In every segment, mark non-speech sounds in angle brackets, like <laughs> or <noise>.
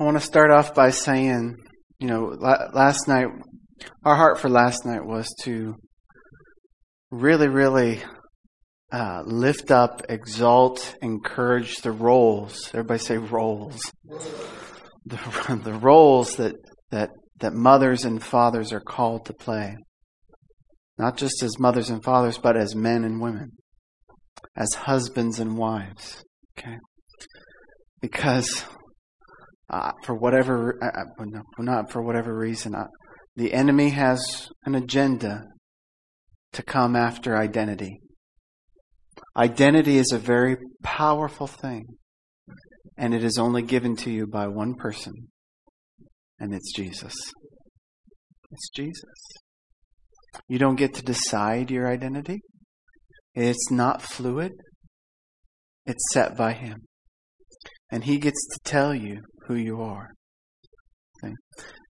I want to start off by saying, you know, last night, our heart for last night was to really, really uh, lift up, exalt, encourage the roles. Everybody say roles. The, <laughs> the roles that, that, that mothers and fathers are called to play. Not just as mothers and fathers, but as men and women, as husbands and wives. Okay? Because uh, for whatever, uh, uh no, not for whatever reason, uh, the enemy has an agenda to come after identity. Identity is a very powerful thing, and it is only given to you by one person, and it's Jesus. It's Jesus. You don't get to decide your identity. It's not fluid. It's set by Him. And He gets to tell you who you are. Okay?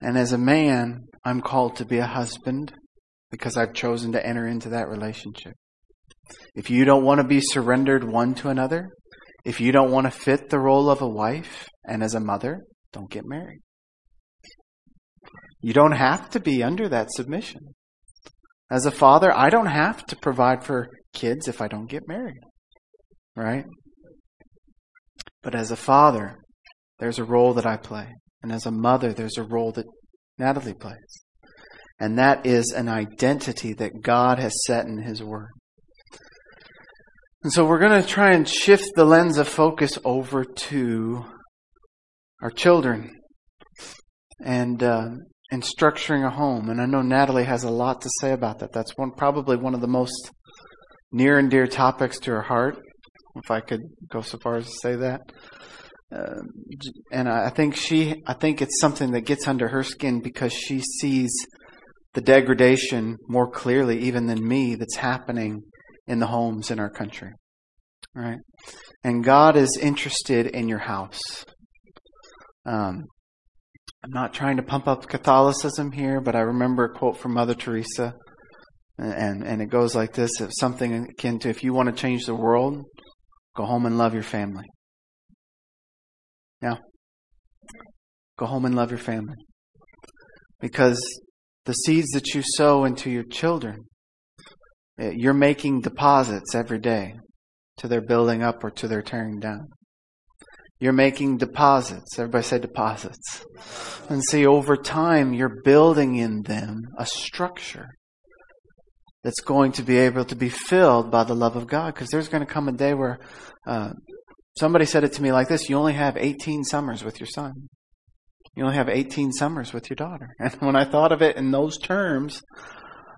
And as a man, I'm called to be a husband because I've chosen to enter into that relationship. If you don't want to be surrendered one to another, if you don't want to fit the role of a wife and as a mother, don't get married. You don't have to be under that submission. As a father, I don't have to provide for kids if I don't get married. Right? But as a father, there's a role that I play. And as a mother, there's a role that Natalie plays. And that is an identity that God has set in His Word. And so we're going to try and shift the lens of focus over to our children and uh, and structuring a home. And I know Natalie has a lot to say about that. That's one probably one of the most near and dear topics to her heart, if I could go so far as to say that. Uh, and I think she, I think it's something that gets under her skin because she sees the degradation more clearly even than me that's happening in the homes in our country. Right? And God is interested in your house. Um, I'm not trying to pump up Catholicism here, but I remember a quote from Mother Teresa, and, and it goes like this something akin to if you want to change the world, go home and love your family. Yeah. Go home and love your family. Because the seeds that you sow into your children, eh, you're making deposits every day to their building up or to their tearing down. You're making deposits. Everybody say deposits. And see, over time, you're building in them a structure that's going to be able to be filled by the love of God. Because there's going to come a day where uh, somebody said it to me like this you only have 18 summers with your son. You only have 18 summers with your daughter. <laughs> And when I thought of it in those terms,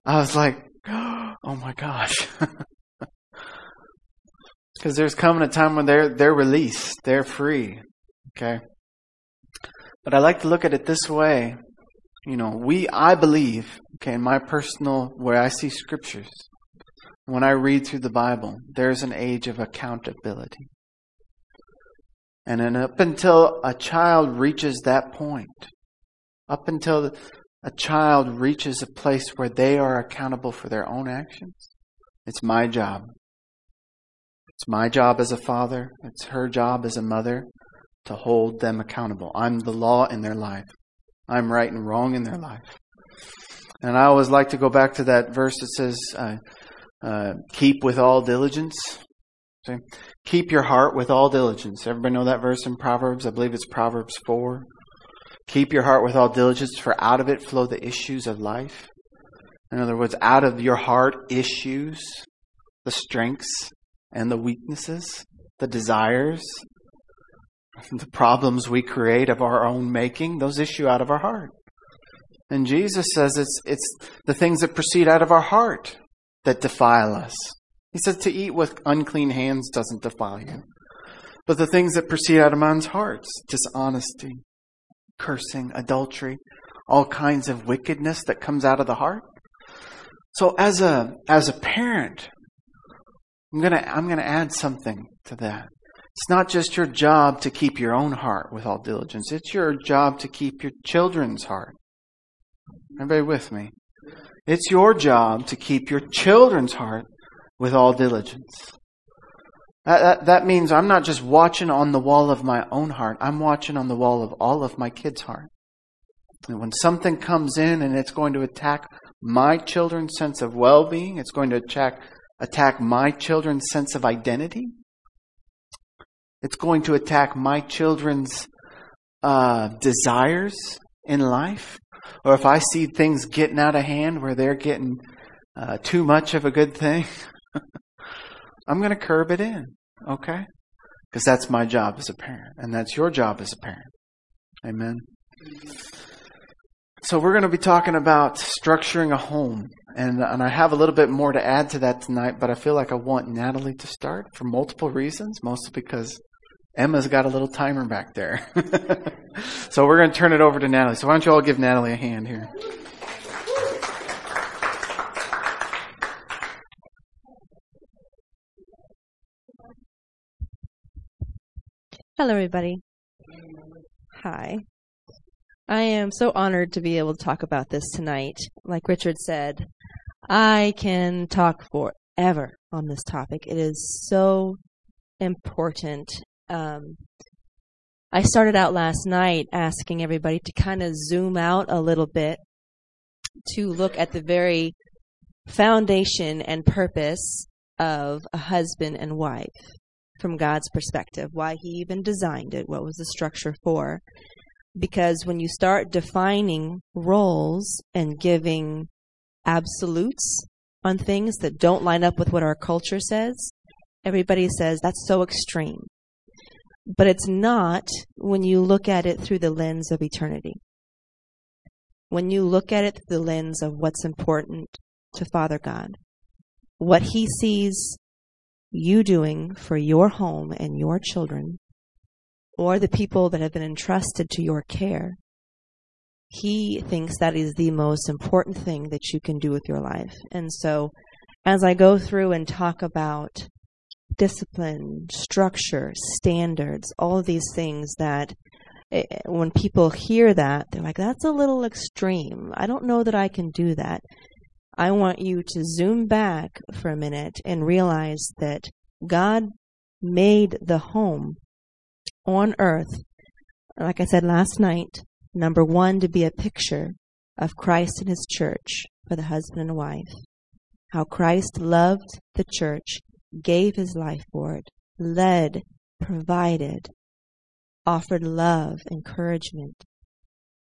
I was like, <gasps> oh my gosh. <laughs> Because there's coming a time when they're, they're released, they're free. Okay? But I like to look at it this way. You know, we, I believe, okay, in my personal, where I see scriptures, when I read through the Bible, there's an age of accountability. And then up until a child reaches that point, up until a child reaches a place where they are accountable for their own actions, it's my job. It's my job as a father, it's her job as a mother to hold them accountable. I'm the law in their life, I'm right and wrong in their life. And I always like to go back to that verse that says, uh, uh, keep with all diligence. See? Keep your heart with all diligence. Everybody know that verse in Proverbs? I believe it's Proverbs 4. Keep your heart with all diligence, for out of it flow the issues of life. In other words, out of your heart issues the strengths and the weaknesses, the desires, the problems we create of our own making, those issue out of our heart. And Jesus says it's, it's the things that proceed out of our heart that defile us. He says to eat with unclean hands doesn't defile you. But the things that proceed out of man's hearts, dishonesty, cursing, adultery, all kinds of wickedness that comes out of the heart. So as a, as a parent, I'm gonna, I'm gonna add something to that. It's not just your job to keep your own heart with all diligence. It's your job to keep your children's heart. Everybody with me? It's your job to keep your children's heart with all diligence. That, that, that means I'm not just watching on the wall of my own heart. I'm watching on the wall of all of my kids' heart. And when something comes in and it's going to attack my children's sense of well-being, it's going to attack, attack my children's sense of identity. It's going to attack my children's uh, desires in life. Or if I see things getting out of hand where they're getting uh, too much of a good thing, <laughs> <laughs> I'm going to curb it in, okay? Because that's my job as a parent, and that's your job as a parent. Amen. So we're going to be talking about structuring a home, and and I have a little bit more to add to that tonight, but I feel like I want Natalie to start for multiple reasons, mostly because Emma's got a little timer back there. <laughs> so we're going to turn it over to Natalie. So why don't you all give Natalie a hand here? Hello, everybody. Hi. I am so honored to be able to talk about this tonight. Like Richard said, I can talk forever on this topic. It is so important um, I started out last night asking everybody to kind of zoom out a little bit to look at the very foundation and purpose of a husband and wife from God's perspective, why He even designed it, what was the structure for. Because when you start defining roles and giving absolutes on things that don't line up with what our culture says, everybody says that's so extreme but it's not when you look at it through the lens of eternity. When you look at it through the lens of what's important to Father God, what He sees you doing for your home and your children, or the people that have been entrusted to your care, He thinks that is the most important thing that you can do with your life. And so, as I go through and talk about discipline, structure, standards, all of these things that eh, when people hear that, they're like, that's a little extreme. I don't know that I can do that. I want you to zoom back for a minute and realize that God made the home on earth, like I said last night, number one, to be a picture of Christ and his church for the husband and wife. How Christ loved the church gave his life for it, led, provided, offered love, encouragement.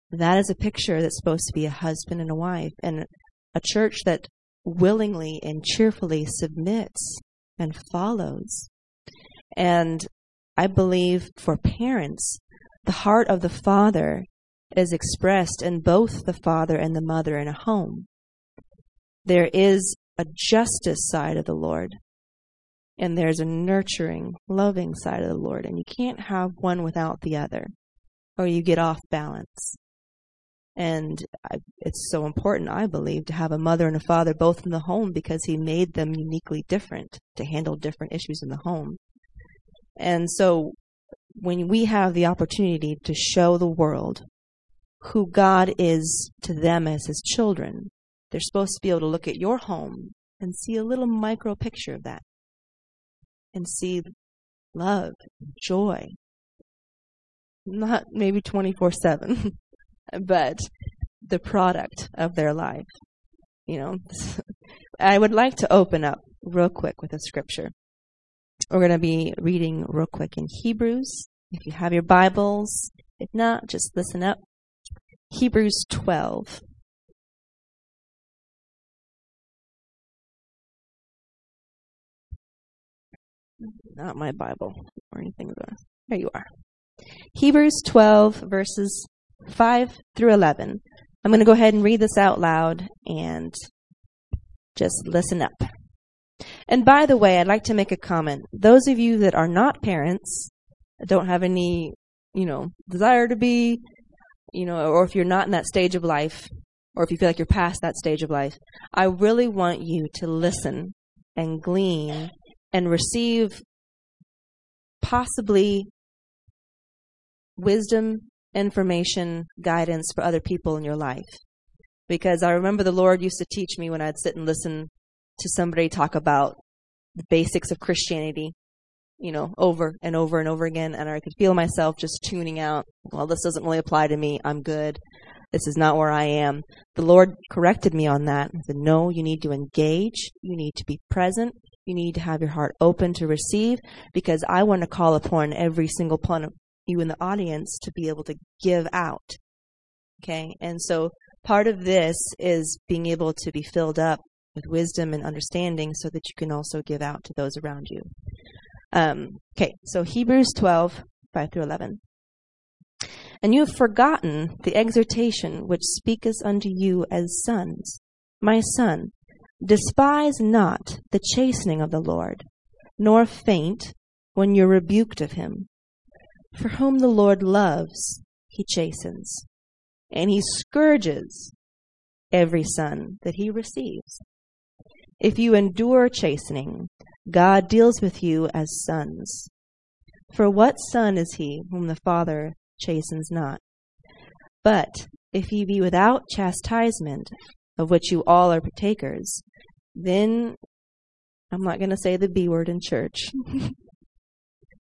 That is a picture that's supposed to be a husband and a wife, and a church that willingly and cheerfully submits and follows. And I believe for parents, the heart of the father is expressed in both the father and the mother in a home. There is a justice side of the Lord and there's a nurturing, loving side of the Lord. And you can't have one without the other, or you get off balance. And it's so important, I believe, to have a mother and a father both in the home because He made them uniquely different to handle different issues in the home. And so when we have the opportunity to show the world who God is to them as His children, they're supposed to be able to look at your home and see a little micro picture of that and see love, joy. Not maybe 24 7, <laughs> but the product of their life. You know, <laughs> I would like to open up real quick with a scripture. We're going to be reading real quick in Hebrews. If you have your Bibles, if not, just listen up. Hebrews 12. not my Bible or anything. There you are. Hebrews 12, verses 5 through 11. I'm going to go ahead and read this out loud and just listen up. And by the way, I'd like to make a comment. Those of you that are not parents, don't have any, you know, desire to be, you know, or if you're not in that stage of life, or if you feel like you're past that stage of life, I really want you to listen and glean and receive possibly wisdom, information, guidance for other people in your life. Because I remember the Lord used to teach me when I'd sit and listen to somebody talk about the basics of Christianity. you know, over and over and over again. And I could feel myself just tuning out. Well, this doesn't really apply to me. I'm good. This is not where I am. The Lord corrected me on that and said, no, you need to engage. You need to be present. You need to have your heart open to receive because I want to call upon every single one of you in the audience to be able to give out. Okay. And so part of this is being able to be filled up with wisdom and understanding so that you can also give out to those around you. Um, okay. So Hebrews 12, 5 through 11. And you have forgotten the exhortation which speaketh unto you as sons. My son, despise not the chastening of the Lord, nor faint when you're rebuked of him. For whom the Lord loves, he chastens, and he scourges every son that he receives. If you endure chastening, God deals with you as sons. For what son is he whom the Father chastens not. But if ye be without chastisement, of which you all are partakers, then I'm not going to say the B word in church. <laughs>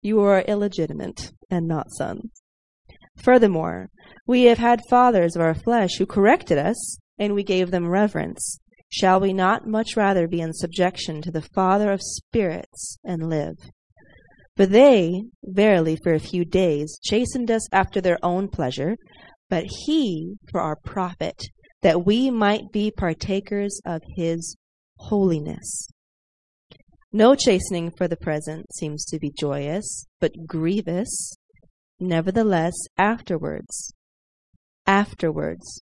you are illegitimate and not sons. Furthermore, we have had fathers of our flesh who corrected us, and we gave them reverence. Shall we not much rather be in subjection to the Father of spirits and live? For they, verily, for a few days, chastened us after their own pleasure, but he for our profit, that we might be partakers of his holiness. No chastening for the present seems to be joyous, but grievous. Nevertheless, afterwards, afterwards,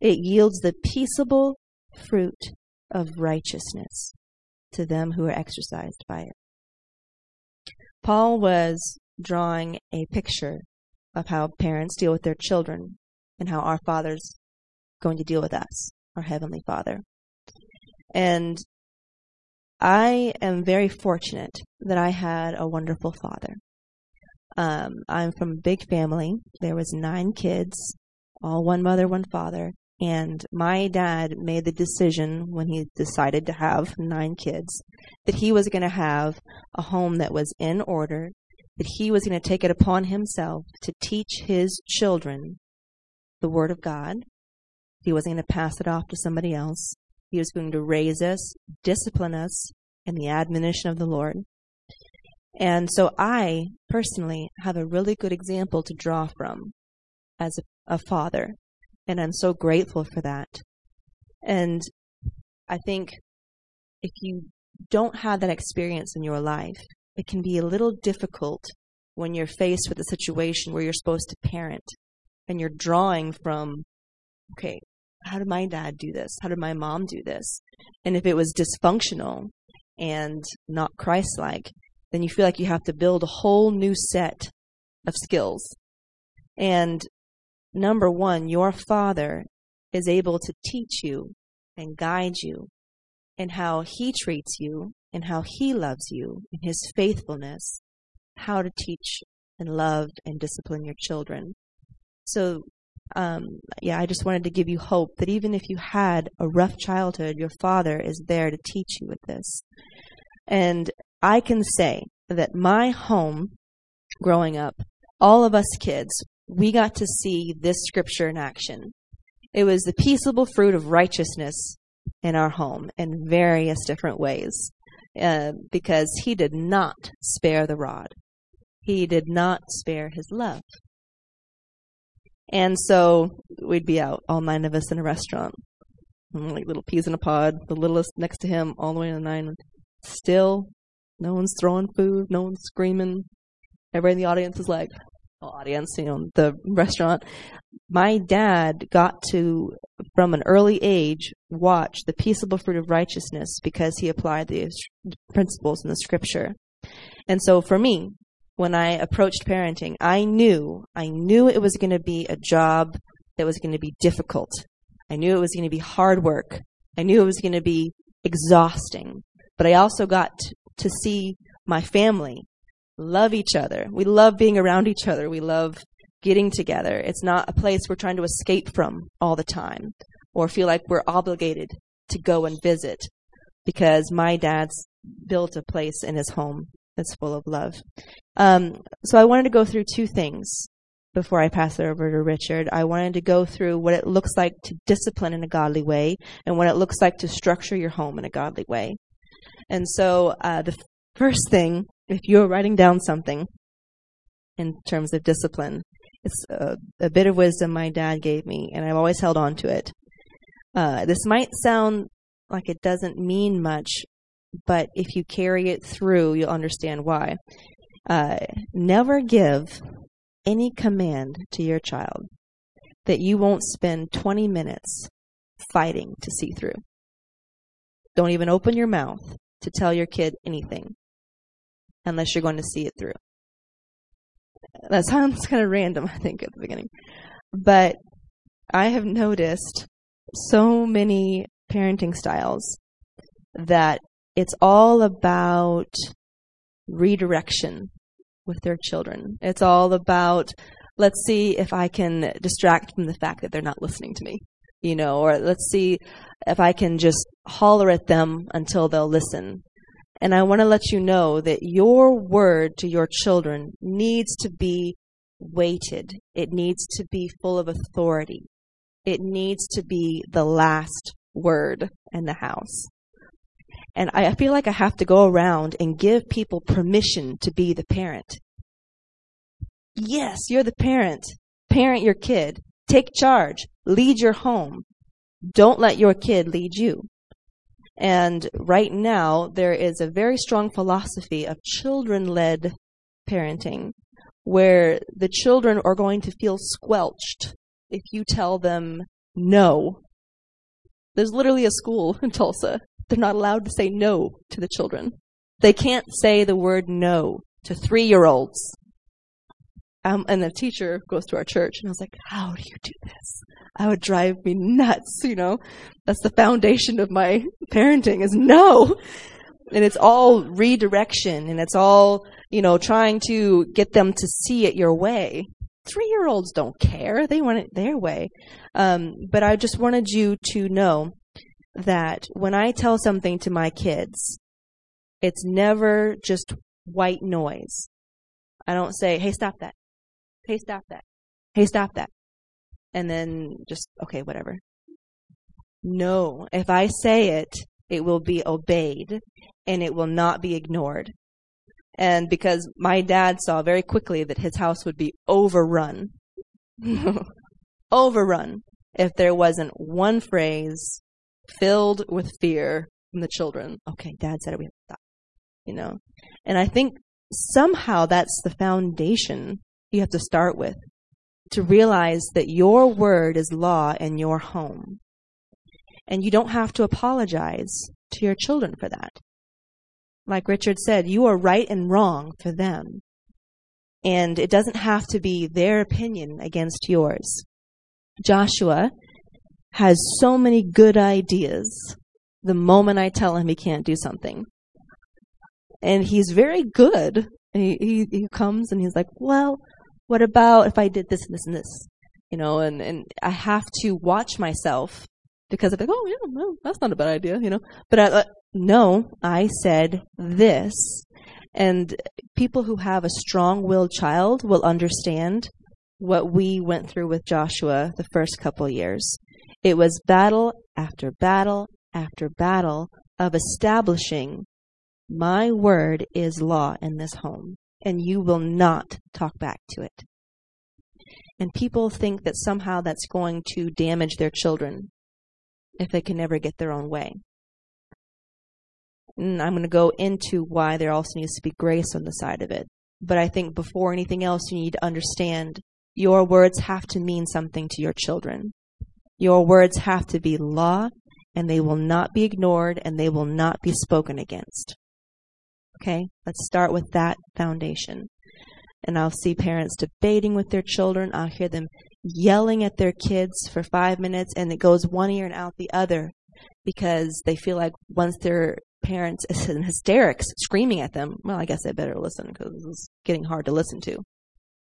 it yields the peaceable fruit of righteousness to them who are exercised by it. Paul was drawing a picture of how parents deal with their children and how our Father's going to deal with us, our Heavenly Father. And I am very fortunate that I had a wonderful father. Um, I'm from a big family. There was nine kids, all one mother, one father. And my dad made the decision when he decided to have nine kids that he was going to have a home that was in order, that he was going to take it upon himself to teach his children the Word of God. He wasn't going to pass it off to somebody else. He was going to raise us, discipline us in the admonition of the Lord. And so I personally have a really good example to draw from as a, a father. And I'm so grateful for that. And I think if you don't have that experience in your life, it can be a little difficult when you're faced with a situation where you're supposed to parent and you're drawing from, okay, how did my dad do this? How did my mom do this? And if it was dysfunctional and not Christ like, then you feel like you have to build a whole new set of skills. And number one, your father is able to teach you and guide you in how he treats you and how he loves you in his faithfulness, how to teach and love and discipline your children. So, um, yeah, I just wanted to give you hope that even if you had a rough childhood, your father is there to teach you with this. And I can say that my home growing up, all of us kids, we got to see this scripture in action. It was the peaceable fruit of righteousness in our home in various different ways uh, because he did not spare the rod. He did not spare his love. And so we'd be out, all nine of us in a restaurant, mm, like little peas in a pod, the littlest next to him, all the way to the nine. Still, no one's throwing food, no one's screaming. Everybody in the audience is like, audience, you know, the restaurant, my dad got to, from an early age, watch the peaceable fruit of righteousness because he applied the principles in the scripture. And so for me, when I approached parenting, I knew, I knew it was going to be a job that was going to be difficult. I knew it was going to be hard work. I knew it was going to be exhausting. But I also got to see my family love each other. We love being around each other. We love getting together. It's not a place we're trying to escape from all the time or feel like we're obligated to go and visit because my dad's built a place in his home that's full of love. Um, so I wanted to go through two things before I pass it over to Richard. I wanted to go through what it looks like to discipline in a godly way and what it looks like to structure your home in a godly way. And so uh, the first thing, if you're writing down something in terms of discipline, it's a, a bit of wisdom my dad gave me, and I've always held on to it. Uh, this might sound like it doesn't mean much, but if you carry it through, you'll understand why. Uh, never give any command to your child that you won't spend 20 minutes fighting to see through. Don't even open your mouth to tell your kid anything unless you're going to see it through. That sounds kind of random, I think, at the beginning. But I have noticed so many parenting styles that it's all about redirection with their children. It's all about, let's see if I can distract from the fact that they're not listening to me, you know, or let's see if I can just holler at them until they'll listen. And I want to let you know that your word to your children needs to be weighted. It needs to be full of authority. It needs to be the last word in the house. And I feel like I have to go around and give people permission to be the parent. Yes, you're the parent. Parent your kid. Take charge. Lead your home. Don't let your kid lead you. And right now, there is a very strong philosophy of children led parenting where the children are going to feel squelched if you tell them no. There's literally a school in Tulsa they're not allowed to say no to the children. They can't say the word no to three year olds. Um, and the teacher goes to our church, and I was like, How do you do this? I would drive me nuts, you know? That's the foundation of my parenting is no. And it's all redirection, and it's all, you know, trying to get them to see it your way. Three year olds don't care. They want it their way. Um, but I just wanted you to know that when I tell something to my kids, it's never just white noise. I don't say, hey, stop that. Hey, stop that. Hey, stop that. And then just, okay, whatever. No, if I say it, it will be obeyed and it will not be ignored. And because my dad saw very quickly that his house would be overrun, <laughs> overrun, if there wasn't one phrase filled with fear from the children. Okay, dad said it, we have to stop. You know? And I think somehow that's the foundation you have to start with to realize that your word is law in your home. And you don't have to apologize to your children for that. Like Richard said, you are right and wrong for them. And it doesn't have to be their opinion against yours. Joshua has so many good ideas the moment I tell him he can't do something. And he's very good. He, he, he comes and he's like, well, what about if I did this and this and this? You know, and, and I have to watch myself because I'm like, oh yeah, no, that's not a bad idea, you know. But I, uh, no, I said this. And people who have a strong-willed child will understand what we went through with Joshua the first couple years. It was battle after battle after battle of establishing my word is law in this home, and you will not talk back to it. And people think that somehow that's going to damage their children if they can never get their own way. And I'm going to go into why there also needs to be grace on the side of it. But I think before anything else, you need to understand your words have to mean something to your children. Your words have to be law, and they will not be ignored, and they will not be spoken against. Okay? Let's start with that foundation. And I'll see parents debating with their children. I'll hear them yelling at their kids for five minutes, and it goes one ear and out the other because they feel like once their parents <laughs> is in hysterics screaming at them, well, I guess I better listen because it's getting hard to listen to.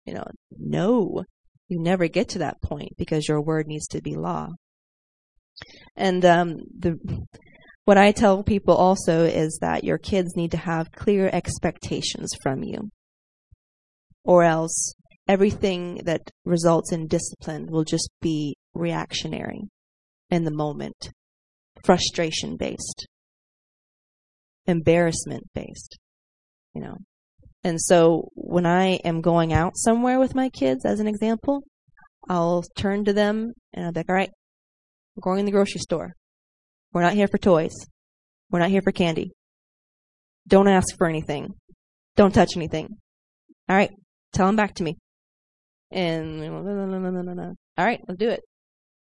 You know, no, you never get to that point because your word needs to be law. And um, the what I tell people also is that your kids need to have clear expectations from you. Or else everything that results in discipline will just be reactionary in the moment, frustration based, embarrassment based, you know. And so when I am going out somewhere with my kids, as an example, I'll turn to them and I'll be like, all right, we're going in the grocery store. We're not here for toys. We're not here for candy. Don't ask for anything. Don't touch anything. All right, tell them back to me. And all right, let's do it.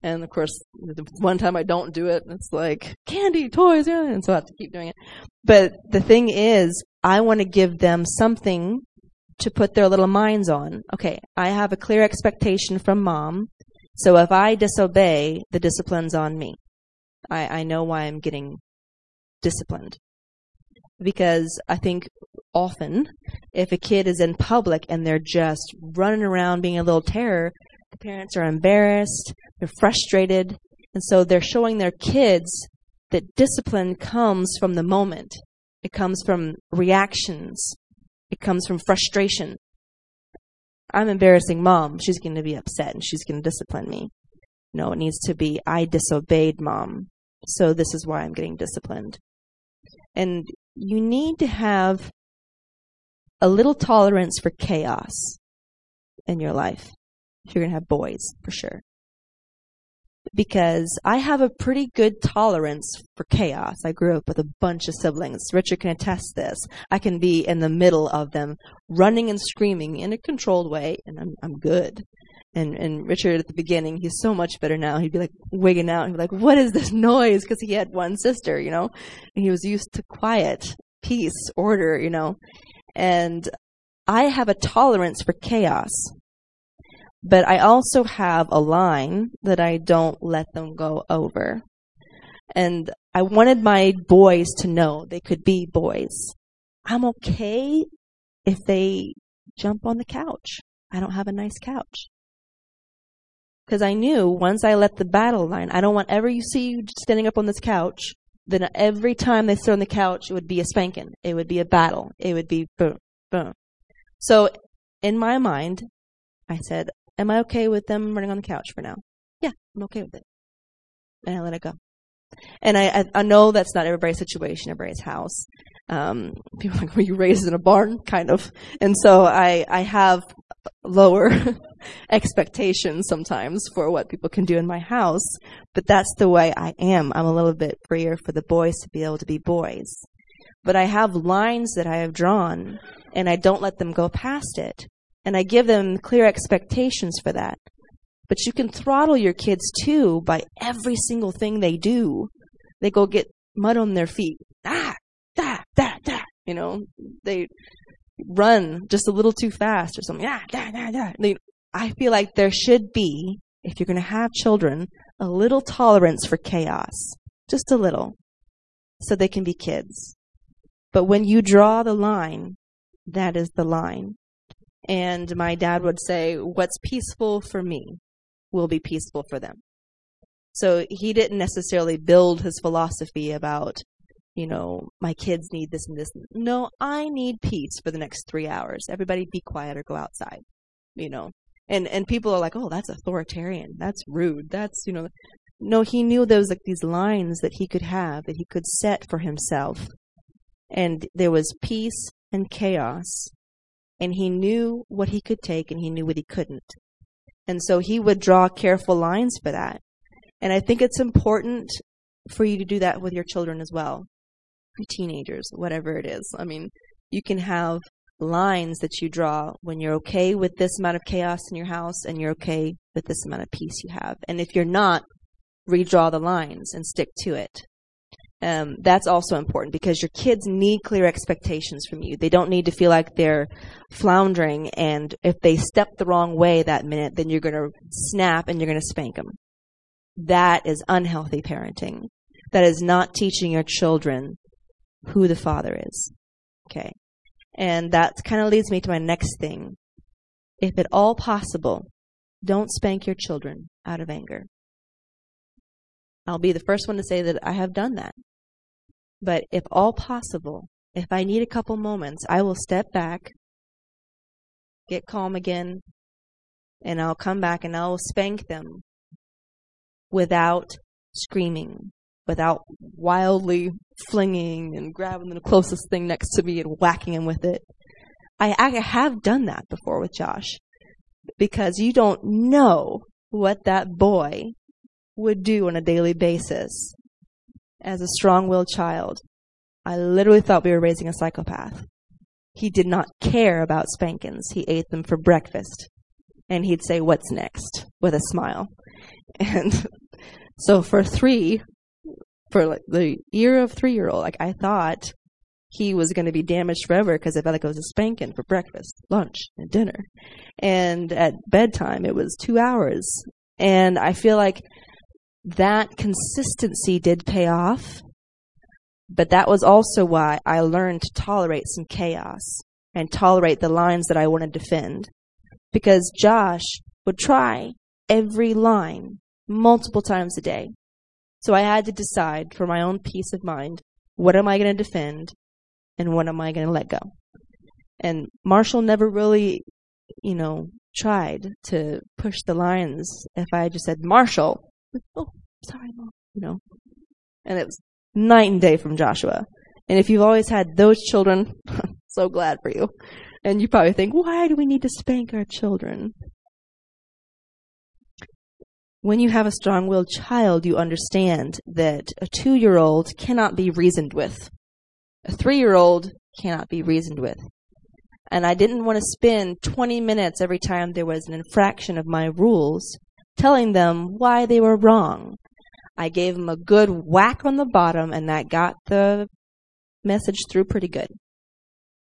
And of course, the one time I don't do it, it's like candy, toys, and so I have to keep doing it. But the thing is, I want to give them something to put their little minds on. Okay, I have a clear expectation from mom, so if I disobey, the discipline's on me. I, I know why I'm getting disciplined. Because I think often, if a kid is in public and they're just running around being a little terror, the parents are embarrassed, they're frustrated, and so they're showing their kids that discipline comes from the moment. It comes from reactions. It comes from frustration. I'm embarrassing mom. She's going to be upset and she's going to discipline me. No, it needs to be I disobeyed mom. So this is why I'm getting disciplined. And you need to have a little tolerance for chaos in your life if you're going to have boys, for sure. Because I have a pretty good tolerance for chaos. I grew up with a bunch of siblings. Richard can attest this. I can be in the middle of them, running and screaming in a controlled way, and I'm, I'm good. And, and Richard at the beginning, he's so much better now. He'd be like wigging out he'd be like, what is this noise? Cause he had one sister, you know, and he was used to quiet, peace, order, you know, and I have a tolerance for chaos but I also have a line that I don't let them go over. And I wanted my boys to know they could be boys. I'm okay if they jump on the couch. I don't have a nice couch. Because I knew once I let the battle line, I don't want ever you see you standing up on this couch, then every time they sit on the couch, it would be a spanking. It would be a battle. It would be boom, boom. So in my mind, I said, Am I okay with them running on the couch for now? Yeah, I'm okay with it. And I let it go. And I, I, I know that's not everybody's situation, everybody's house. Um, people are like, were you raised in a barn? Kind of. And so I, I have lower <laughs> expectations sometimes for what people can do in my house, but that's the way I am. I'm a little bit freer for the boys to be able to be boys. But I have lines that I have drawn, and I don't let them go past it and I give them clear expectations for that. But you can throttle your kids too by every single thing they do. They go get mud on their feet. Ah, da, da, da. You know, they run just a little too fast or something. Ah, da, da, da. They, I feel like there should be, if you're going to have children, a little tolerance for chaos. Just a little. So they can be kids. But when you draw the line, that is the line. And my dad would say, What's peaceful for me will be peaceful for them. So he didn't necessarily build his philosophy about, you know, my kids need this and this. No, I need peace for the next three hours. Everybody be quiet or go outside, you know. And, and people are like, oh, that's authoritarian. That's rude. That's, you know, no, he knew there was like these lines that he could have, that he could set for himself. And there was peace and chaos and he knew what he could take and he knew what he couldn't. And so he would draw careful lines for that. And I think it's important for you to do that with your children as well. Your teenagers, whatever it is. I mean, you can have lines that you draw when you're okay with this amount of chaos in your house and you're okay with this amount of peace you have. And if you're not, redraw the lines and stick to it. Um, that's also important because your kids need clear expectations from you. They don't need to feel like they're floundering, and if they step the wrong way that minute, then you're going to snap and you're going to spank them. That is unhealthy parenting. That is not teaching your children who the father is. Okay. And that kind of leads me to my next thing. If at all possible, don't spank your children out of anger. I'll be the first one to say that I have done that. But if all possible, if I need a couple moments, I will step back, get calm again, and I'll come back and I'll spank them without screaming, without wildly flinging and grabbing the closest thing next to me and whacking him with it. I, I have done that before with Josh because you don't know what that boy would do on a daily basis as a strong willed child. I literally thought we were raising a psychopath. He did not care about spankings. He ate them for breakfast. And he'd say, What's next? with a smile. <laughs> And so for three, for like the year of three year old, like I thought he was going to be damaged forever because I felt like it was a spanking for breakfast, lunch, and dinner. And at bedtime, it was two hours. And I feel like that consistency did pay off. But that was also why I learned to tolerate some chaos and tolerate the lines that I want to defend. Because Josh would try every line multiple times a day. So I had to decide for my own peace of mind what am I going to defend and what am I going to let go. And Marshall never really, you know, tried to push the lines. If I just said, Marshall, sorry, mom, you know, and it was night and day from Joshua. And if you've always had those children, <laughs> so glad for you. And you probably think, why do we need to spank our children? When you have a strong willed child, you understand that a two year old cannot be reasoned with. A three year old cannot be reasoned with. And I didn't want to spend 20 minutes every time there was an infraction of my rules telling them why they were wrong. I gave them a good whack on the bottom, and that got the message through pretty good.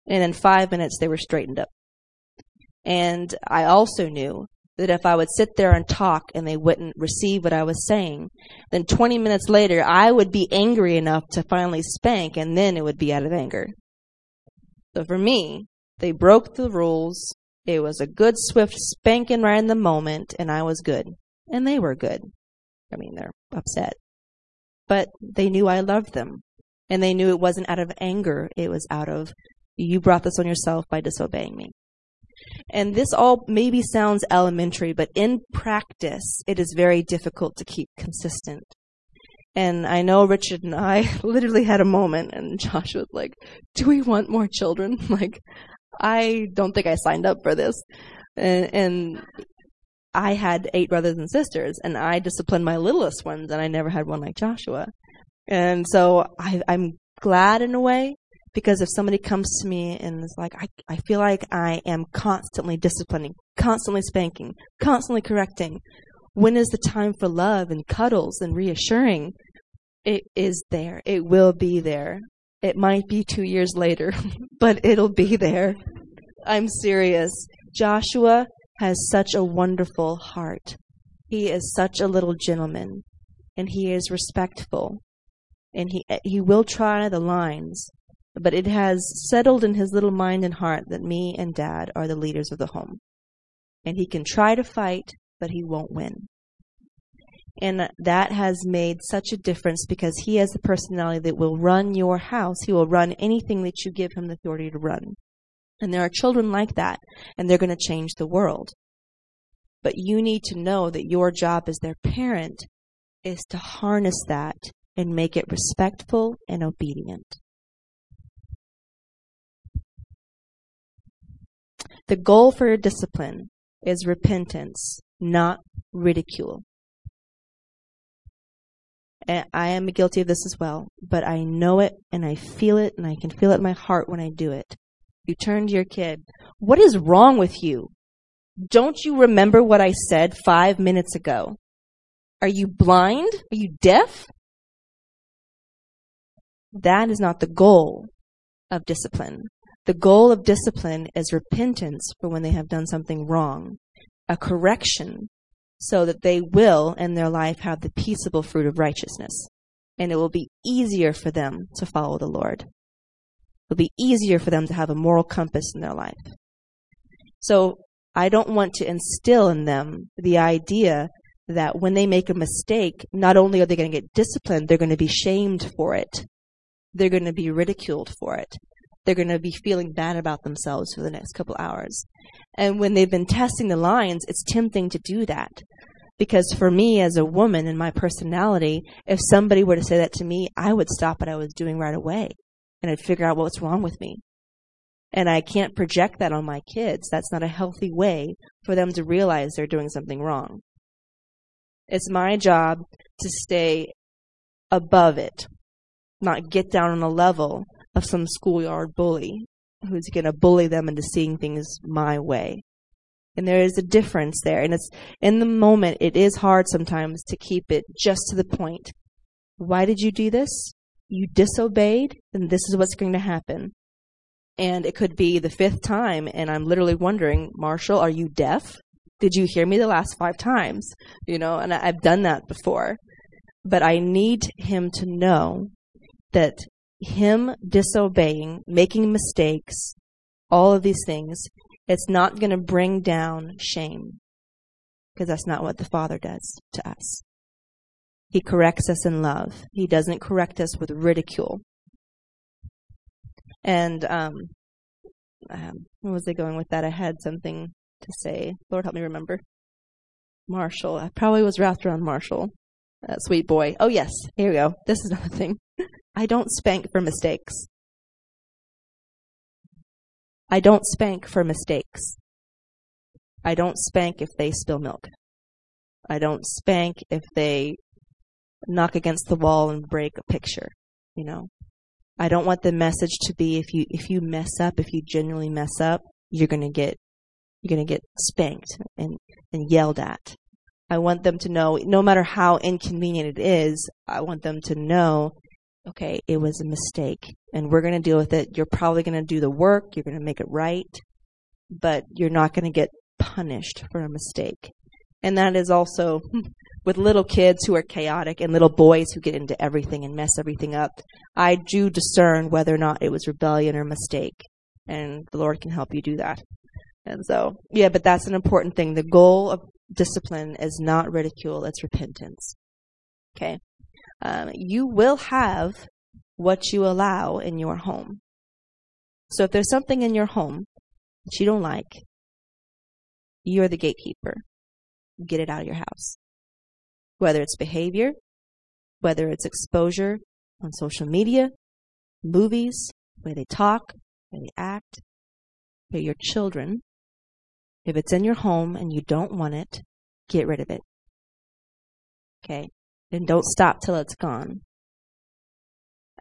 And in five minutes, they were straightened up. And I also knew that if I would sit there and talk and they wouldn't receive what I was saying, then 20 minutes later, I would be angry enough to finally spank, and then it would be out of anger. So for me, they broke the rules. It was a good, swift spanking right in the moment, and I was good. And they were good. I mean, they're upset. But they knew I loved them. And they knew it wasn't out of anger, it was out of, you brought this on yourself by disobeying me. And this all maybe sounds elementary, but in practice, it is very difficult to keep consistent. And I know Richard and I <laughs> literally had a moment, and Josh was like, Do we want more children? <laughs> Like, I don't think I signed up for this. And, and I had eight brothers and sisters, and I disciplined my littlest ones, and I never had one like Joshua. And so I, I'm glad in a way because if somebody comes to me and is like, I, I feel like I am constantly disciplining, constantly spanking, constantly correcting, when is the time for love and cuddles and reassuring? It is there. It will be there. It might be two years later, <laughs> but it'll be there. I'm serious. Joshua has such a wonderful heart. He is such a little gentleman, and he is respectful, and he he will try the lines, but it has settled in his little mind and heart that me and Dad are the leaders of the home, and he can try to fight, but he won't win. And that has made such a difference because he has the personality that will run your house. He will run anything that you give him the authority to run. And there are children like that, and they're going to change the world. But you need to know that your job as their parent is to harness that and make it respectful and obedient. The goal for discipline is repentance, not ridicule. And I am guilty of this as well, but I know it and I feel it and I can feel it in my heart when I do it. You turn to your kid. What is wrong with you? Don't you remember what I said five minutes ago? Are you blind? Are you deaf? That is not the goal of discipline. The goal of discipline is repentance for when they have done something wrong, a correction so that they will in their life have the peaceable fruit of righteousness. And it will be easier for them to follow the Lord it'll be easier for them to have a moral compass in their life. So I don't want to instill in them the idea that when they make a mistake, not only are they going to get disciplined, they're going to be shamed for it. they're going to be ridiculed for it. They're going to be feeling bad about themselves for the next couple hours. And when they've been testing the lines, it's tempting to do that. Because for me as a woman and my personality, if somebody were to say that to me, I would stop what I was doing right away and I'd figure out what's wrong with me. And I can't project that on my kids. That's not a healthy way for them to realize they're doing something wrong. It's my job to stay above it, not get down on the level of some schoolyard bully who's going to bully them into seeing things my way. And there is a difference there. And it's in the moment, it is hard sometimes to keep it just to the point. Why did you do this? You disobeyed, and this is what's going to happen. And it could be the fifth time, and I'm literally wondering, Marshall, are you deaf? Did you hear me the last five times? You know, and I've done that before. But I need him to know that him disobeying, making mistakes, all of these things, it's not going to bring down shame. Because that's not what the Father does to us. He corrects us in love. He doesn't correct us with ridicule. And um, um, where was I going with that? I had something to say. Lord, help me remember. Marshall. I probably was wrapped around Marshall. That sweet boy. Oh, yes. Here we go. This is another thing. <laughs> I don't spank for mistakes. I don't spank for mistakes. I don't spank if they spill milk. I don't spank if they knock against the wall and break a picture, you know. I don't want the message to be if you if you mess up, if you genuinely mess up, you're going to get you're going to get spanked and and yelled at. I want them to know no matter how inconvenient it is, I want them to know okay, it was a mistake and we're going to deal with it. You're probably going to do the work, you're going to make it right, but you're not going to get punished for a mistake. And that is also hmm, with little kids who are chaotic and little boys who get into everything and mess everything up. I do discern whether or not it was rebellion or mistake. And the Lord can help you do that. And so, yeah, but that's an important thing. The goal of discipline is not ridicule, it's repentance. Okay? um, you will have what you allow in your home. So if there's something in your home that you don't like, you're the gatekeeper. Get it out of your house. Whether it's behavior, whether it's exposure on social media, movies, where they talk, where they act, they're your children. If it's in your home and you don't want it, get rid of it. Okay? and don't stop till it's gone.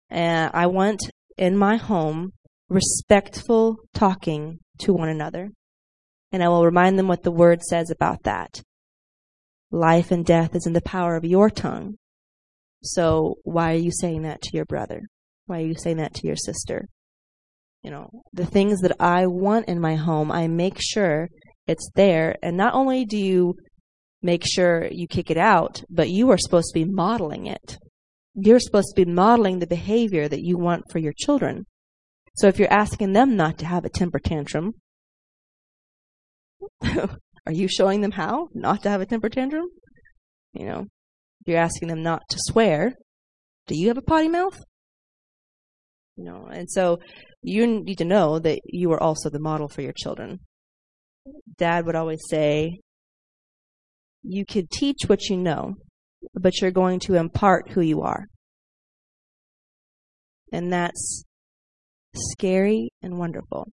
And I want in my home respectful talking to one another. And I will remind them what the word says about that. Life and death is in the power of your tongue. So why are you saying that to your brother? Why are you saying that to your sister? You know, the things that I want in my home, I make sure it's there. And not only do you make sure you kick it out, but you are supposed to be modeling it. You're supposed to be modeling the behavior that you want for your children. So if you're asking them not to have a temper tantrum, <laughs> <laughs> are you showing them how not to have a temper tantrum? You know, you're asking them not to swear. Do you have a potty mouth? You know, and so you need to know that you are also the model for your children. Dad would always say, you could teach what you know, but you're going to impart who you are. And that's scary and wonderful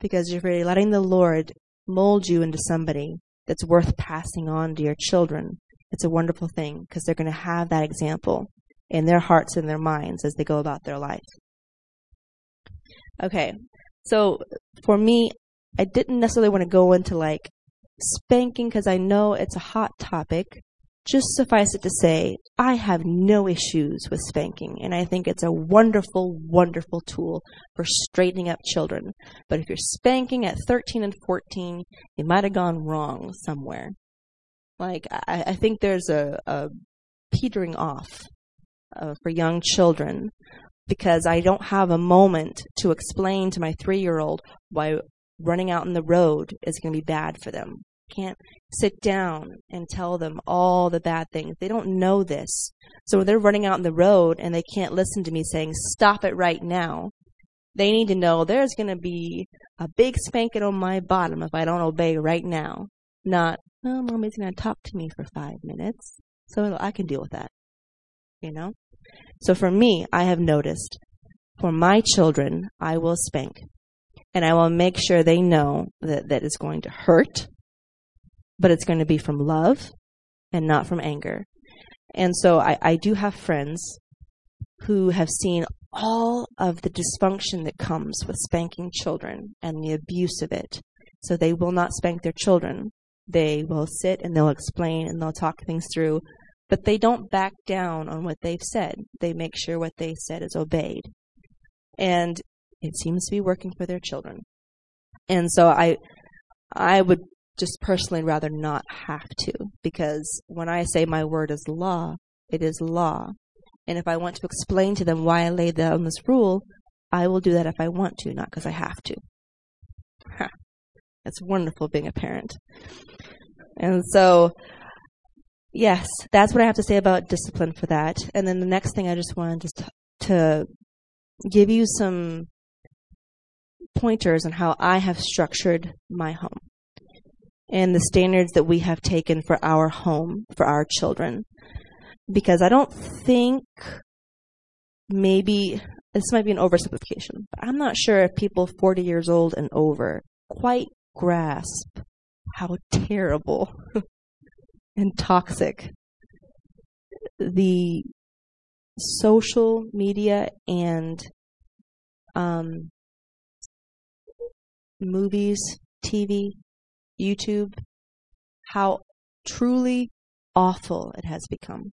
because you're really letting the Lord mold you into somebody that's worth passing on to your children. It's a wonderful thing because they're going to have that example in their hearts and their minds as they go about their life. Okay, so for me, I didn't necessarily want to go into like spanking because I know it's a hot topic. Just suffice it to say, I have no issues with spanking, and I think it's a wonderful, wonderful tool for straightening up children. But if you're spanking at 13 and 14, you might have gone wrong somewhere. Like, I, I think there's a, a petering off uh, for young children because I don't have a moment to explain to my three year old why running out in the road is going to be bad for them can't sit down and tell them all the bad things. They don't know this. So when they're running out in the road and they can't listen to me saying, stop it right now, they need to know there's going to be a big spanking on my bottom if I don't obey right now. Not, oh, mommy's going to talk to me for five minutes. So I can deal with that. You know? So for me, I have noticed for my children, I will spank. And I will make sure they know that that is going to hurt, but it's going to be from love and not from anger. And so I, I do have friends who have seen all of the dysfunction that comes with spanking children and the abuse of it. So they will not spank their children. They will sit and they'll explain and they'll talk things through, but they don't back down on what they've said. They make sure what they said is obeyed. And it seems to be working for their children. And so I I would just personally rather not have to because when I say my word is law, it is law. And if I want to explain to them why I laid down this rule, I will do that if I want to, not because I have to. Ha. It's wonderful being a parent. And so, yes, that's what I have to say about discipline for that. And then the next thing I just wanted to, to give you some pointers on how I have structured my home and the standards that we have taken for our home, for our children. Because I don't think maybe this might be an oversimplification, but I'm not sure if people 40 years old and over quite grasp how terrible <laughs> and toxic the social media and um, movies, TV, YouTube, how truly awful it has become.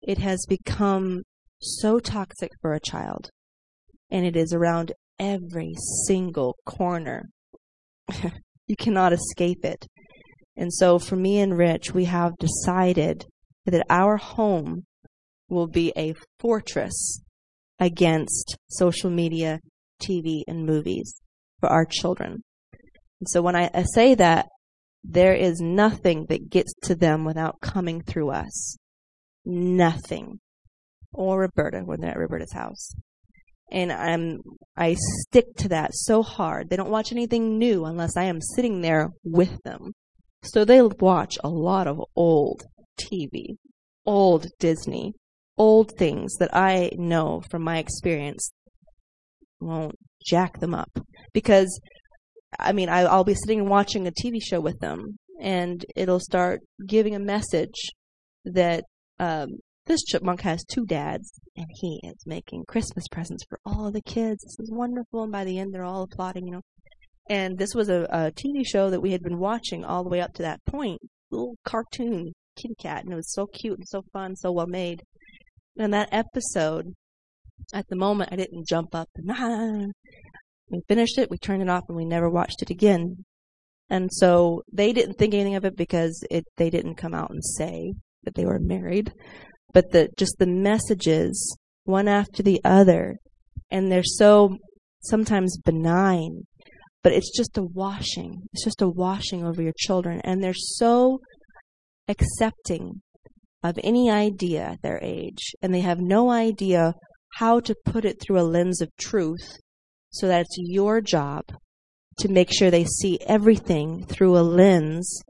It has become so toxic for a child, and it is around every single corner. <laughs> you cannot escape it. And so for me and Rich, we have decided that our home will be a fortress against social media, TV, and movies for our children. And so when I, say that, there is nothing that gets to them without coming through us. Nothing. Or Roberta when they're at Roberta's house. And I'm, I stick to that so hard. They don't watch anything new unless I am sitting there with them. So they watch a lot of old TV, old Disney, old things that I know from my experience won't jack them up. Because, I mean, I, I'll be sitting and watching a TV show with them, and it'll start giving a message that um, this chipmunk has two dads, and he is making Christmas presents for all the kids. This is wonderful. And by the end, they're all applauding, you know. And this was a, a TV show that we had been watching all the way up to that point. Little cartoon kitty cat, and it was so cute and so fun, so well made. And that episode, at the moment, I didn't jump up and <laughs> ah. We finished it, we turned it off, and we never watched it again. And so they didn't think anything of it because it they didn't come out and say that they were married, but the just the messages one after the other, and they're so sometimes benign, but it's just a washing. It's just a washing over your children, and they're so accepting of any idea at their age, and they have no idea how to put it through a lens of truth so that it's your job to make sure they see everything through a lens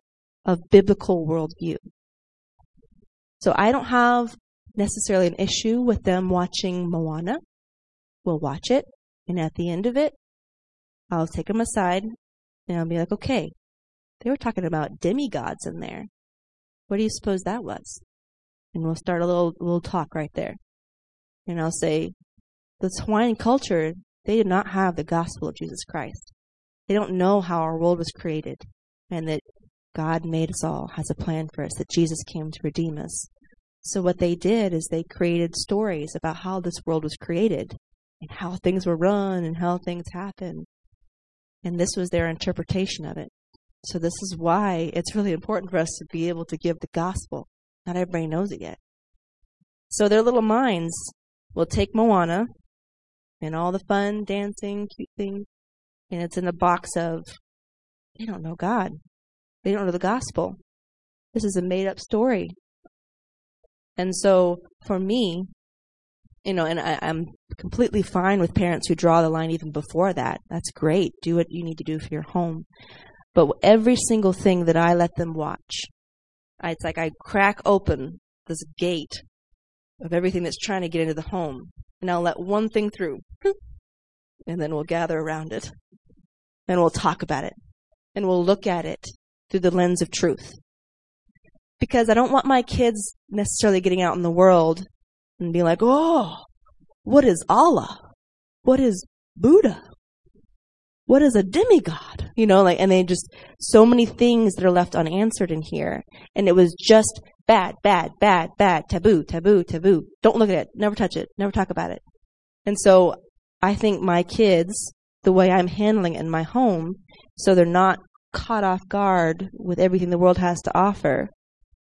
of biblical worldview. So I don't have necessarily an issue with them watching Moana. We'll watch it, and at the end of it, I'll take them aside and I'll be like, okay, they were talking about demigods in there. What do you suppose that was? And we'll start a little little talk right there. And I'll say, the Hawaiian culture, they did not have the gospel of Jesus Christ. They don't know how our world was created and that God made us all, has a plan for us, that Jesus came to redeem us. So what they did is they created stories about how this world was created and how things were run and how things happen. And this was their interpretation of it. So this is why it's really important for us to be able to give the gospel. Not everybody knows it yet. So their little minds will take Moana and all the fun, dancing, cute things, and it's in the box of they don't know God. They don't know the gospel. This is a made up story. And so for me, you know, and I, I'm completely fine with parents who draw the line even before that. That's great. Do what you need to do for your home. But every single thing that I let them watch, I, it's like I crack open this gate of everything that's trying to get into the home, and I'll let one thing through, and then we'll gather around it, and we'll talk about it, and we'll look at it through the lens of truth. Because I don't want my kids necessarily getting out in the world and be like, oh, what is Allah? What is Buddha? What is a demigod? You know, like, and they just, so many things that are left unanswered in here. And it was just bad, bad, bad, bad, taboo, taboo, taboo. Don't look at it. Never touch it. Never talk about it. And so I think my kids, the way I'm handling it in my home, so they're not caught off guard with everything the world has to offer,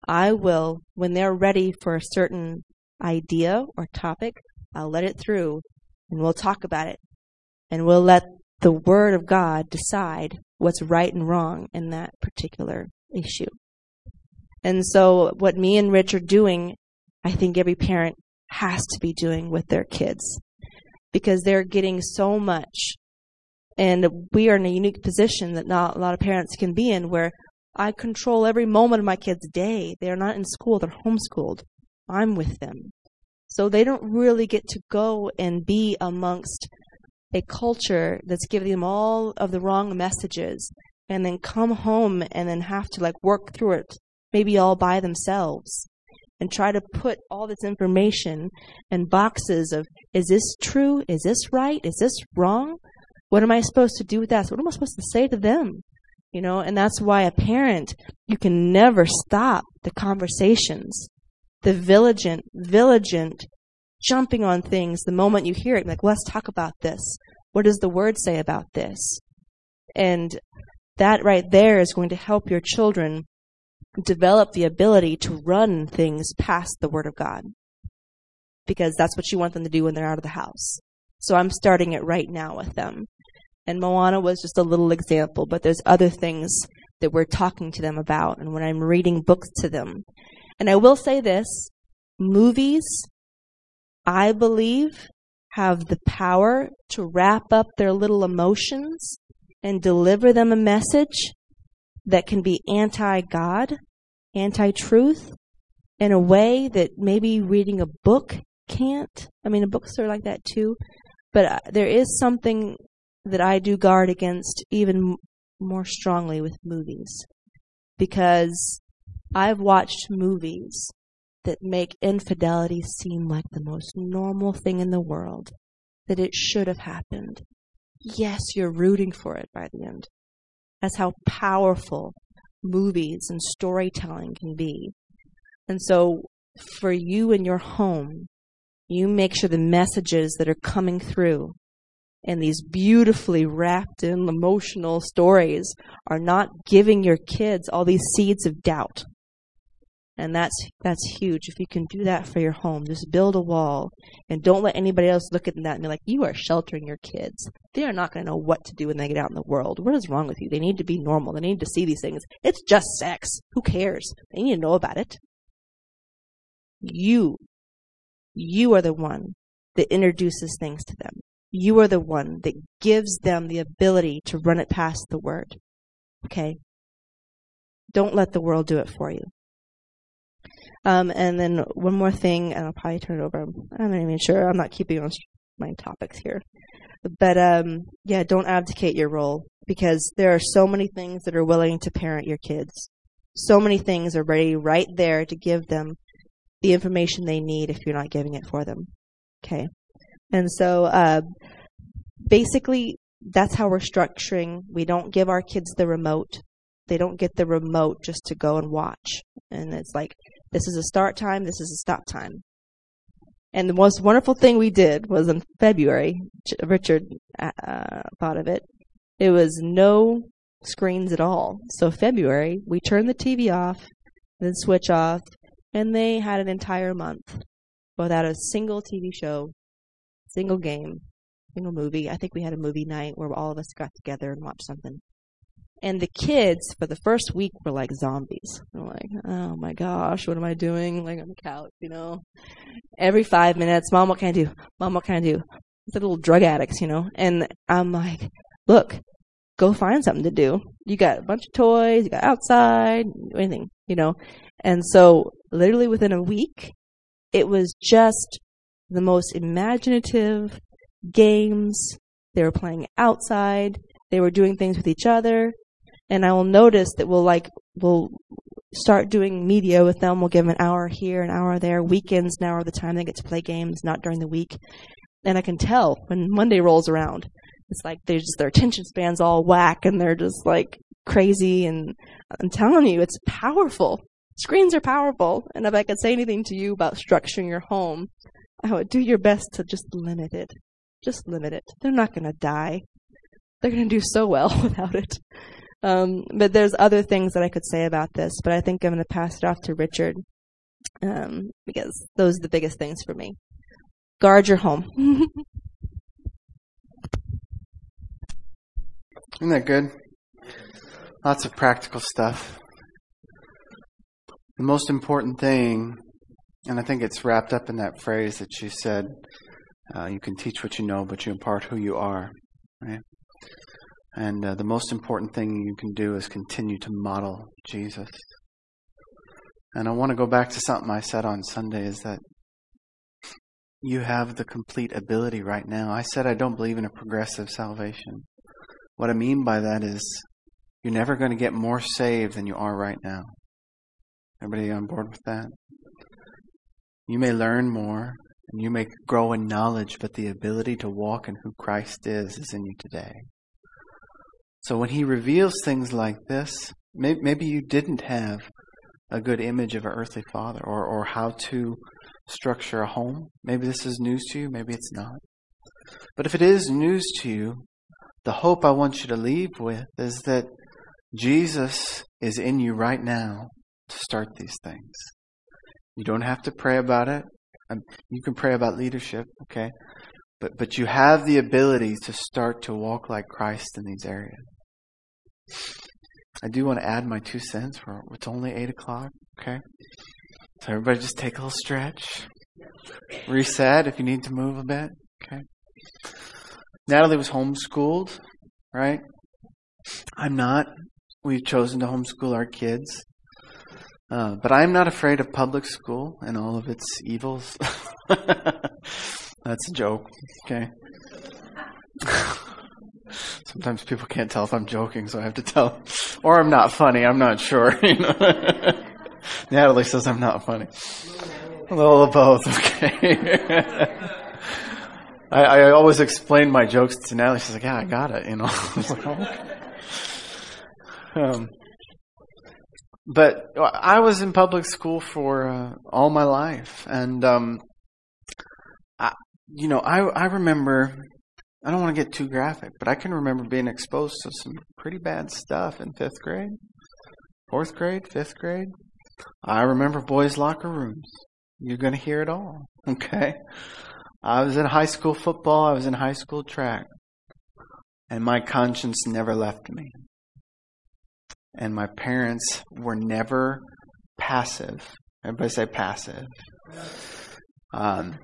I will, when they're ready for a certain idea or topic, I'll let it through and we'll talk about it. And we'll let the Word of God decide what's right and wrong in that particular issue. And so, what me and Rich are doing, I think every parent has to be doing with their kids because they're getting so much. And we are in a unique position that not a lot of parents can be in where I control every moment of my kids' day. They're not in school, they're homeschooled. I'm with them. So they don't really get to go and be amongst a culture that's giving them all of the wrong messages and then come home and then have to like work through it, maybe all by themselves and try to put all this information in boxes of is this true? Is this right? Is this wrong? What am I supposed to do with that? So what am I supposed to say to them? You know, and that's why a parent, you can never stop the conversations. The vigilant, vigilant jumping on things the moment you hear it. Like, let's talk about this. What does the word say about this? And that right there is going to help your children develop the ability to run things past the word of God. Because that's what you want them to do when they're out of the house. So I'm starting it right now with them. And Moana was just a little example, but there's other things that we're talking to them about and when I'm reading books to them. And I will say this, movies I believe, have the power to wrap up their little emotions and deliver them a message that can be anti God, anti truth, in a way that maybe reading a book can't. I mean, books are like that too. But uh, there is something that I do guard against even more strongly with movies. Because I've watched movies that make infidelity seem like the most normal thing in the world, that it should have happened. Yes, you're rooting for it by the end. That's how powerful movies and storytelling can be. And so, for you in your home, you make sure the messages that are coming through and these beautifully wrapped in emotional stories are not giving your kids all these seeds of doubt and that's that's huge. If you can do that for your home, just build a wall and don't let anybody else look at that and be like, "You are sheltering your kids. They are not going to know what to do when they get out in the world. What is wrong with you? They need to be normal. They need to see these things. It's just sex. Who cares? They need to know about it." You you are the one that introduces things to them. You are the one that gives them the ability to run it past the word. Okay? Don't let the world do it for you. Um, and then one more thing, and I'll probably turn it over. I'm not even sure. I'm not keeping on my topics here. But um, yeah, don't abdicate your role because there are so many things that are willing to parent your kids. So many things are ready right there to give them the information they need if you're not giving it for them. Okay. And so uh, basically, that's how we're structuring. We don't give our kids the remote. They don't get the remote just to go and watch. And it's like, this is a start time, this is a stop time. And the most wonderful thing we did was in February, Richard uh, thought of it, it was no screens at all. So February, we turned the TV off, then switch off, and they had an entire month without a single TV show, single game, single movie. I think we had a movie night where all of us got together and watched something. And the kids for the first week were like zombies. They're like, oh my gosh, what am I doing? Like on the couch, you know. Every five minutes, mom, what can I do? Mom, what can I do? It's like little drug addicts, you know. And I'm like, look, go find something to do. You got a bunch of toys, you got outside, anything, you know. And so literally within a week, it was just the most imaginative games. They were playing outside. They were doing things with each other. And I will notice that we'll like, we'll start doing media with them. We'll give them an hour here, an hour there. Weekends now are the time they get to play games, not during the week. And I can tell when Monday rolls around, it's like they just, their attention spans all whack and they're just like crazy. And I'm telling you, it's powerful. Screens are powerful. And if I could say anything to you about structuring your home, I would do your best to just limit it. Just limit it. They're not going to die. They're going to do so well <laughs> without it. Um, but there's other things that I could say about this, but I think I'm going to pass it off to Richard um, because those are the biggest things for me. Guard your home. <laughs> Isn't that good? Lots of practical stuff. The most important thing, and I think it's wrapped up in that phrase that you said, uh, you can teach what you know, but you impart who you are. Right? And uh, the most important thing you can do is continue to model Jesus. And I want to go back to something I said on Sunday is that you have the complete ability right now. I said I don't believe in a progressive salvation. What I mean by that is you're never going to get more saved than you are right now. Everybody on board with that? You may learn more and you may grow in knowledge, but the ability to walk in who Christ is is in you today. So when he reveals things like this, maybe you didn't have a good image of an earthly father or, or how to structure a home. Maybe this is news to you, maybe it's not. But if it is news to you, the hope I want you to leave with is that Jesus is in you right now to start these things. You don't have to pray about it. Um, you can pray about leadership, okay? But, but you have the ability to start to walk like Christ in these areas. I do want to add my two cents. For, it's only 8 o'clock, okay? So everybody just take a little stretch. Reset if you need to move a bit, okay? Natalie was homeschooled, right? I'm not. We've chosen to homeschool our kids. Uh, but I'm not afraid of public school and all of its evils. <laughs> That's a joke, okay? <laughs> Sometimes people can't tell if I'm joking, so I have to tell. Or I'm not funny, I'm not sure. <laughs> Natalie says I'm not funny. A little of both, <laughs> okay. I, I, always explain my jokes to Natalie. She's like, yeah, I got it, you know. <laughs> oh, um, but I was in public school for uh, all my life, and um, I, you know, I I remember. I don't want to get too graphic, but I can remember being exposed to some pretty bad stuff in fifth grade, fourth grade, fifth grade. I remember boys' locker rooms. You're going to hear it all, <laughs> okay? I was in high school football. I was in high school track, and my conscience never left me and my parents were never passive. Everybody say passive. Um,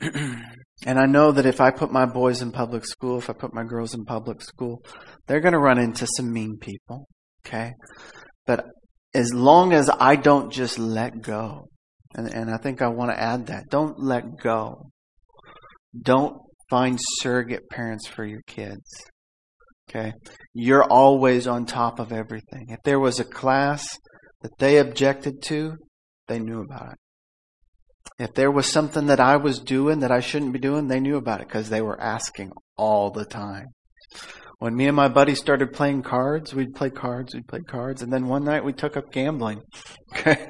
and I know that if I put my boys in public school, if I put my girls in public school, they're going to run into some mean people. Okay. But as long as I don't just let go, and, and I think I want to add that, don't let go. Don't find surrogate parents for your kids. Okay? You're always on top of everything. If there was a class that they objected to, they knew about it. If there was something that I was doing that I shouldn't be doing, they knew about it because they were asking all the time. When me and my buddy started playing cards, we'd play cards, we'd play cards, and then one night we took up gambling. <laughs> Okay?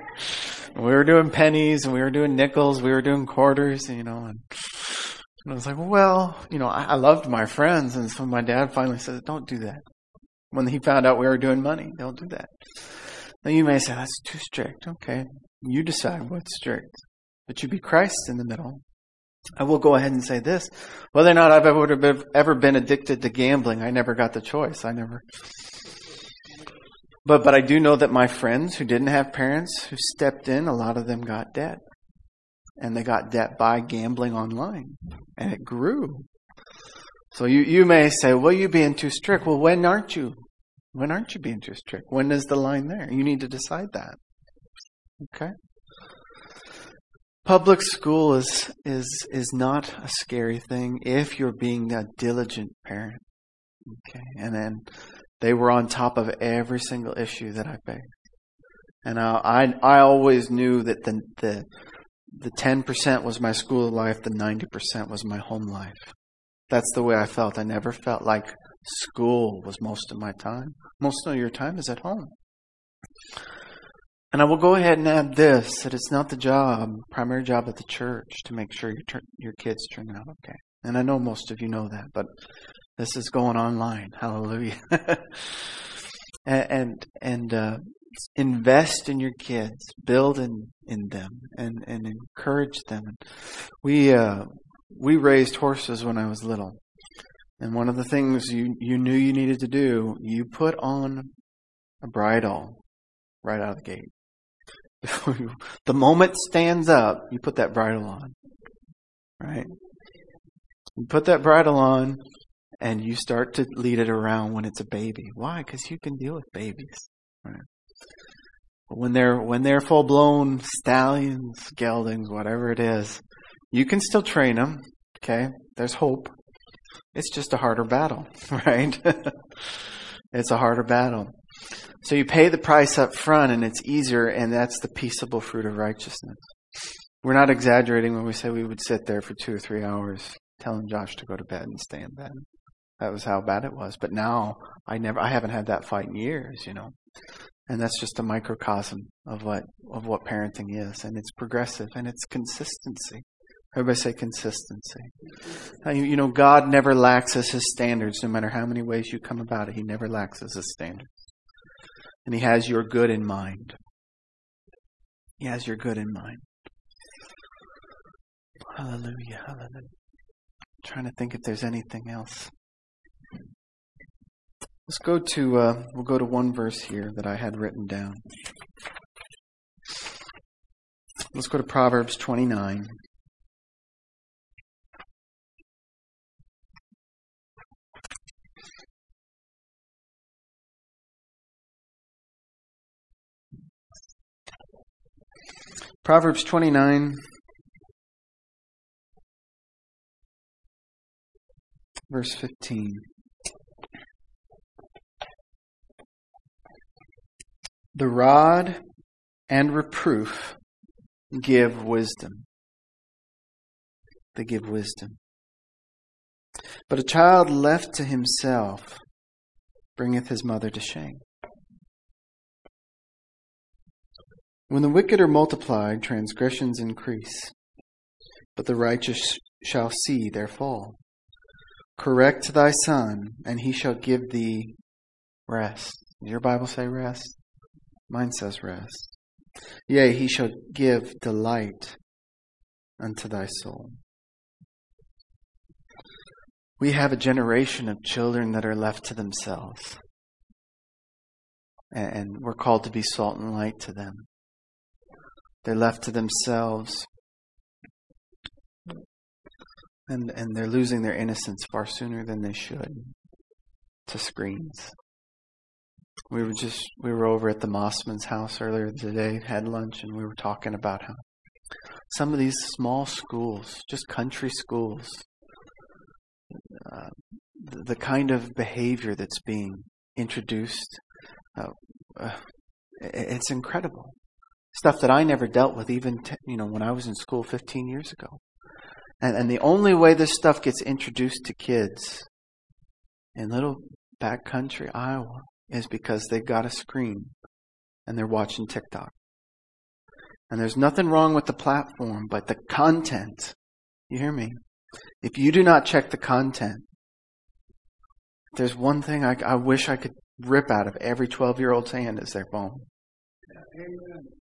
We were doing pennies and we were doing nickels, we were doing quarters, you know, and and I was like, well, you know, I, I loved my friends. And so my dad finally said, don't do that. When he found out we were doing money, don't do that. Now you may say, that's too strict. Okay. You decide what's strict. But you be Christ in the middle. I will go ahead and say this. Whether or not I've ever, ever been addicted to gambling, I never got the choice. I never, But but I do know that my friends who didn't have parents who stepped in, a lot of them got debt. And they got debt by gambling online. And it grew. So you, you may say, well, you're being too strict. Well, when aren't you? When aren't you being too strict? When is the line there? You need to decide that. Okay? Public school is is is not a scary thing if you're being a diligent parent. Okay, and then they were on top of every single issue that I faced, and I I, I always knew that the the the ten percent was my school life, the ninety percent was my home life. That's the way I felt. I never felt like school was most of my time. Most of your time is at home. And I will go ahead and add this that it's not the job, primary job of the church to make sure your, your kids turn out okay. And I know most of you know that, but this is going online. Hallelujah. <laughs> and and, and uh, invest in your kids, build in, in them, and, and encourage them. We uh, we raised horses when I was little, and one of the things you you knew you needed to do, you put on a bridle right out of the gate. <laughs> the moment stands up, you put that bridle on. Right? You put that bridle on and you start to lead it around when it's a baby. Why? Because you can deal with babies. Right? When they're when they're full blown stallions, geldings, whatever it is, you can still train them. Okay, there's hope. It's just a harder battle, <laughs> right? it's a harder battle. So you pay the price up front and it's easier, and that's the peaceable fruit of righteousness. We're not exaggerating when we say we would sit there for two or three hours telling Josh to go to bed and stay in bed. That was how bad it was. But now I never I haven't had that fight in years, you know. And that's just a microcosm of what of what parenting is. And it's progressive and it's consistency. Everybody say consistency. You know, God never laxes his standards, no matter how many ways you come about it. He never laxes his standards. And He has your good in mind. He has your good in mind. Hallelujah, hallelujah. I'm trying to think if there's anything else. Let's go to uh, we'll go to one verse here that I had written down. Let's go to Proverbs 29. Proverbs 29, verse 15. The rod and reproof give wisdom. They give wisdom. But a child left to himself bringeth his mother to shame. When the wicked are multiplied, transgressions increase, but the righteous shall see their fall. Correct thy son, and he shall give thee rest. Your Bible say rest? Mine says rest. Yea, he shall give delight unto thy soul. We have a generation of children that are left to themselves. And we're called to be salt and light to them. They're left to themselves. And, and they're losing their innocence far sooner than they should to screens. We were just we were over at the Mossman's house earlier today, had lunch, and we were talking about how some of these small schools, just country schools, uh, the, the, kind of behavior that's being introduced, uh, uh, it's incredible stuff that I never dealt with, even t- you know when I was in school 15 years ago. And, and the only way this stuff gets introduced to kids in little backcountry Iowa is because they've got a screen and they're watching TikTok. And there's nothing wrong with the platform, but the content. You hear me? If you do not check the content, there's one thing I, I wish I could rip out of every 12 year old's hand is their phone. Amen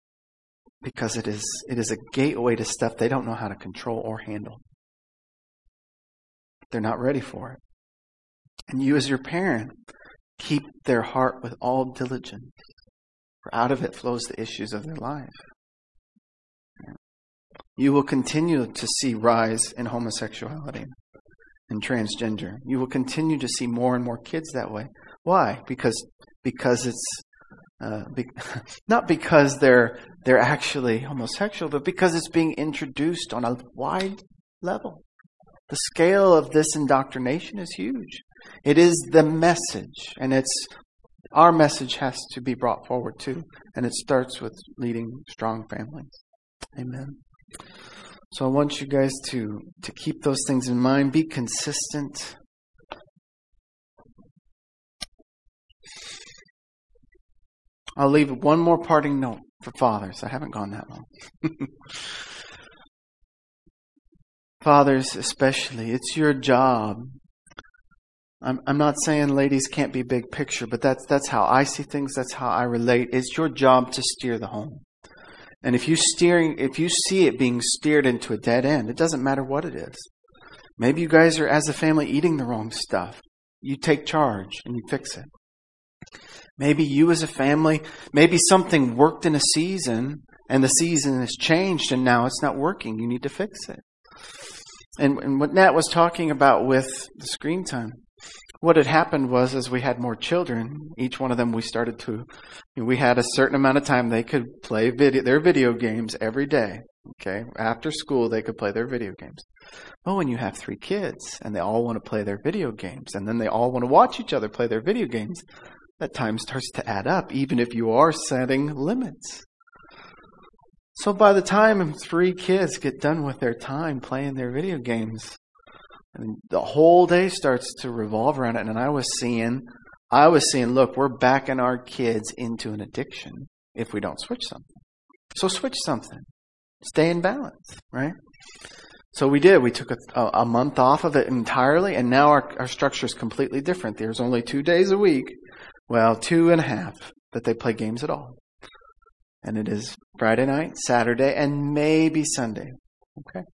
because it is, it is a gateway to stuff they don't know how to control or handle. They're not ready for it. And you, as your parent, Keep their heart with all diligence, for out of it flows the issues of their life. You will continue to see rise in homosexuality and transgender. You will continue to see more and more kids that way. Why? Because because it's uh, be, <laughs> not because they're they're actually homosexual, but because it's being introduced on a wide level. The scale of this indoctrination is huge. It is the message, and it's our message has to be brought forward too, and it starts with leading strong families. Amen. So I want you guys to to keep those things in mind. Be consistent. I'll leave one more parting note for fathers. I haven't gone that long. <laughs> fathers, especially, it's your job. I'm, I'm not saying ladies can't be big picture, but that's, that's how I see things. That's how I relate. It's your job to steer the home. And if you steering, if you see it being steered into a dead end, it doesn't matter what it is. Maybe you guys are, as a family, eating the wrong stuff. You take charge and you fix it. Maybe you as a family, maybe something worked in a season and the season has changed and now it's not working. You need to fix it. And, and what Nat was talking about with the screen time, what had happened was as we had more children, each one of them we started to, we had a certain amount of time they could play video, their video games every day. Okay. After school, they could play their video games. Oh, well, when you have three kids and they all want to play their video games and then they all want to watch each other play their video games, that time starts to add up, even if you are setting limits. So by the time three kids get done with their time playing their video games, and the whole day starts to revolve around it. And I was seeing, I was seeing, look, we're backing our kids into an addiction if we don't switch something. So switch something. Stay in balance, right? So we did. We took a, a month off of it entirely, and now our, our structure is completely different. There's only two days a week well, two and a half that they play games at all. And it is Friday night, Saturday, and maybe Sunday. Okay?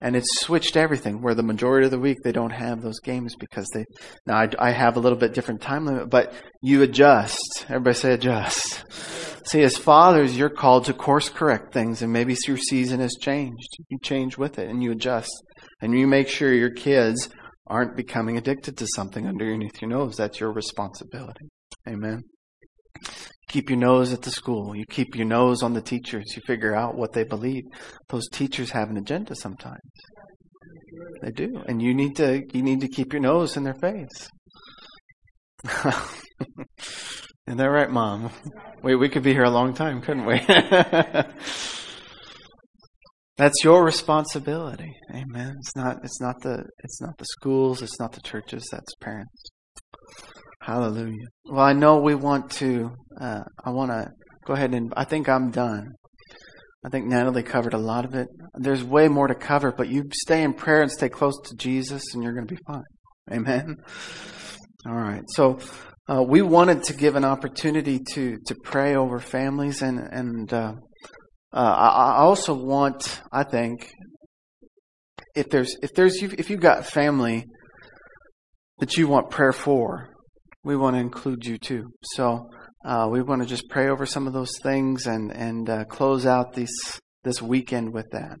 And it's switched everything where the majority of the week they don't have those games because they, now I, I have a little bit different time limit, but you adjust. Everybody say adjust. See, as fathers, you're called to course correct things and maybe your season has changed. You change with it and you adjust. And you make sure your kids aren't becoming addicted to something underneath your nose. That's your responsibility. Amen. Keep your nose at the school. You keep your nose on the teachers. You figure out what they believe. Those teachers have an agenda sometimes. They do. And you need to you need to keep your nose in their face. <laughs> Isn't that right, Mom? Wait, we could be here a long time, couldn't we? <laughs> That's your responsibility. Amen. It's not it's not the it's not the schools, it's not the churches, that's parents. Hallelujah. Well, I know we want to uh, I want to go ahead and I think I'm done. I think Natalie covered a lot of it. There's way more to cover, but you stay in prayer and stay close to Jesus and you're going to be fine. Amen. All right. So uh, we wanted to give an opportunity to to pray over families and and uh, uh, I, also want, I think, if there's if there's if you've got family that you want prayer for, we want to include you too. So uh, we want to just pray over some of those things and and uh, close out this this weekend with that.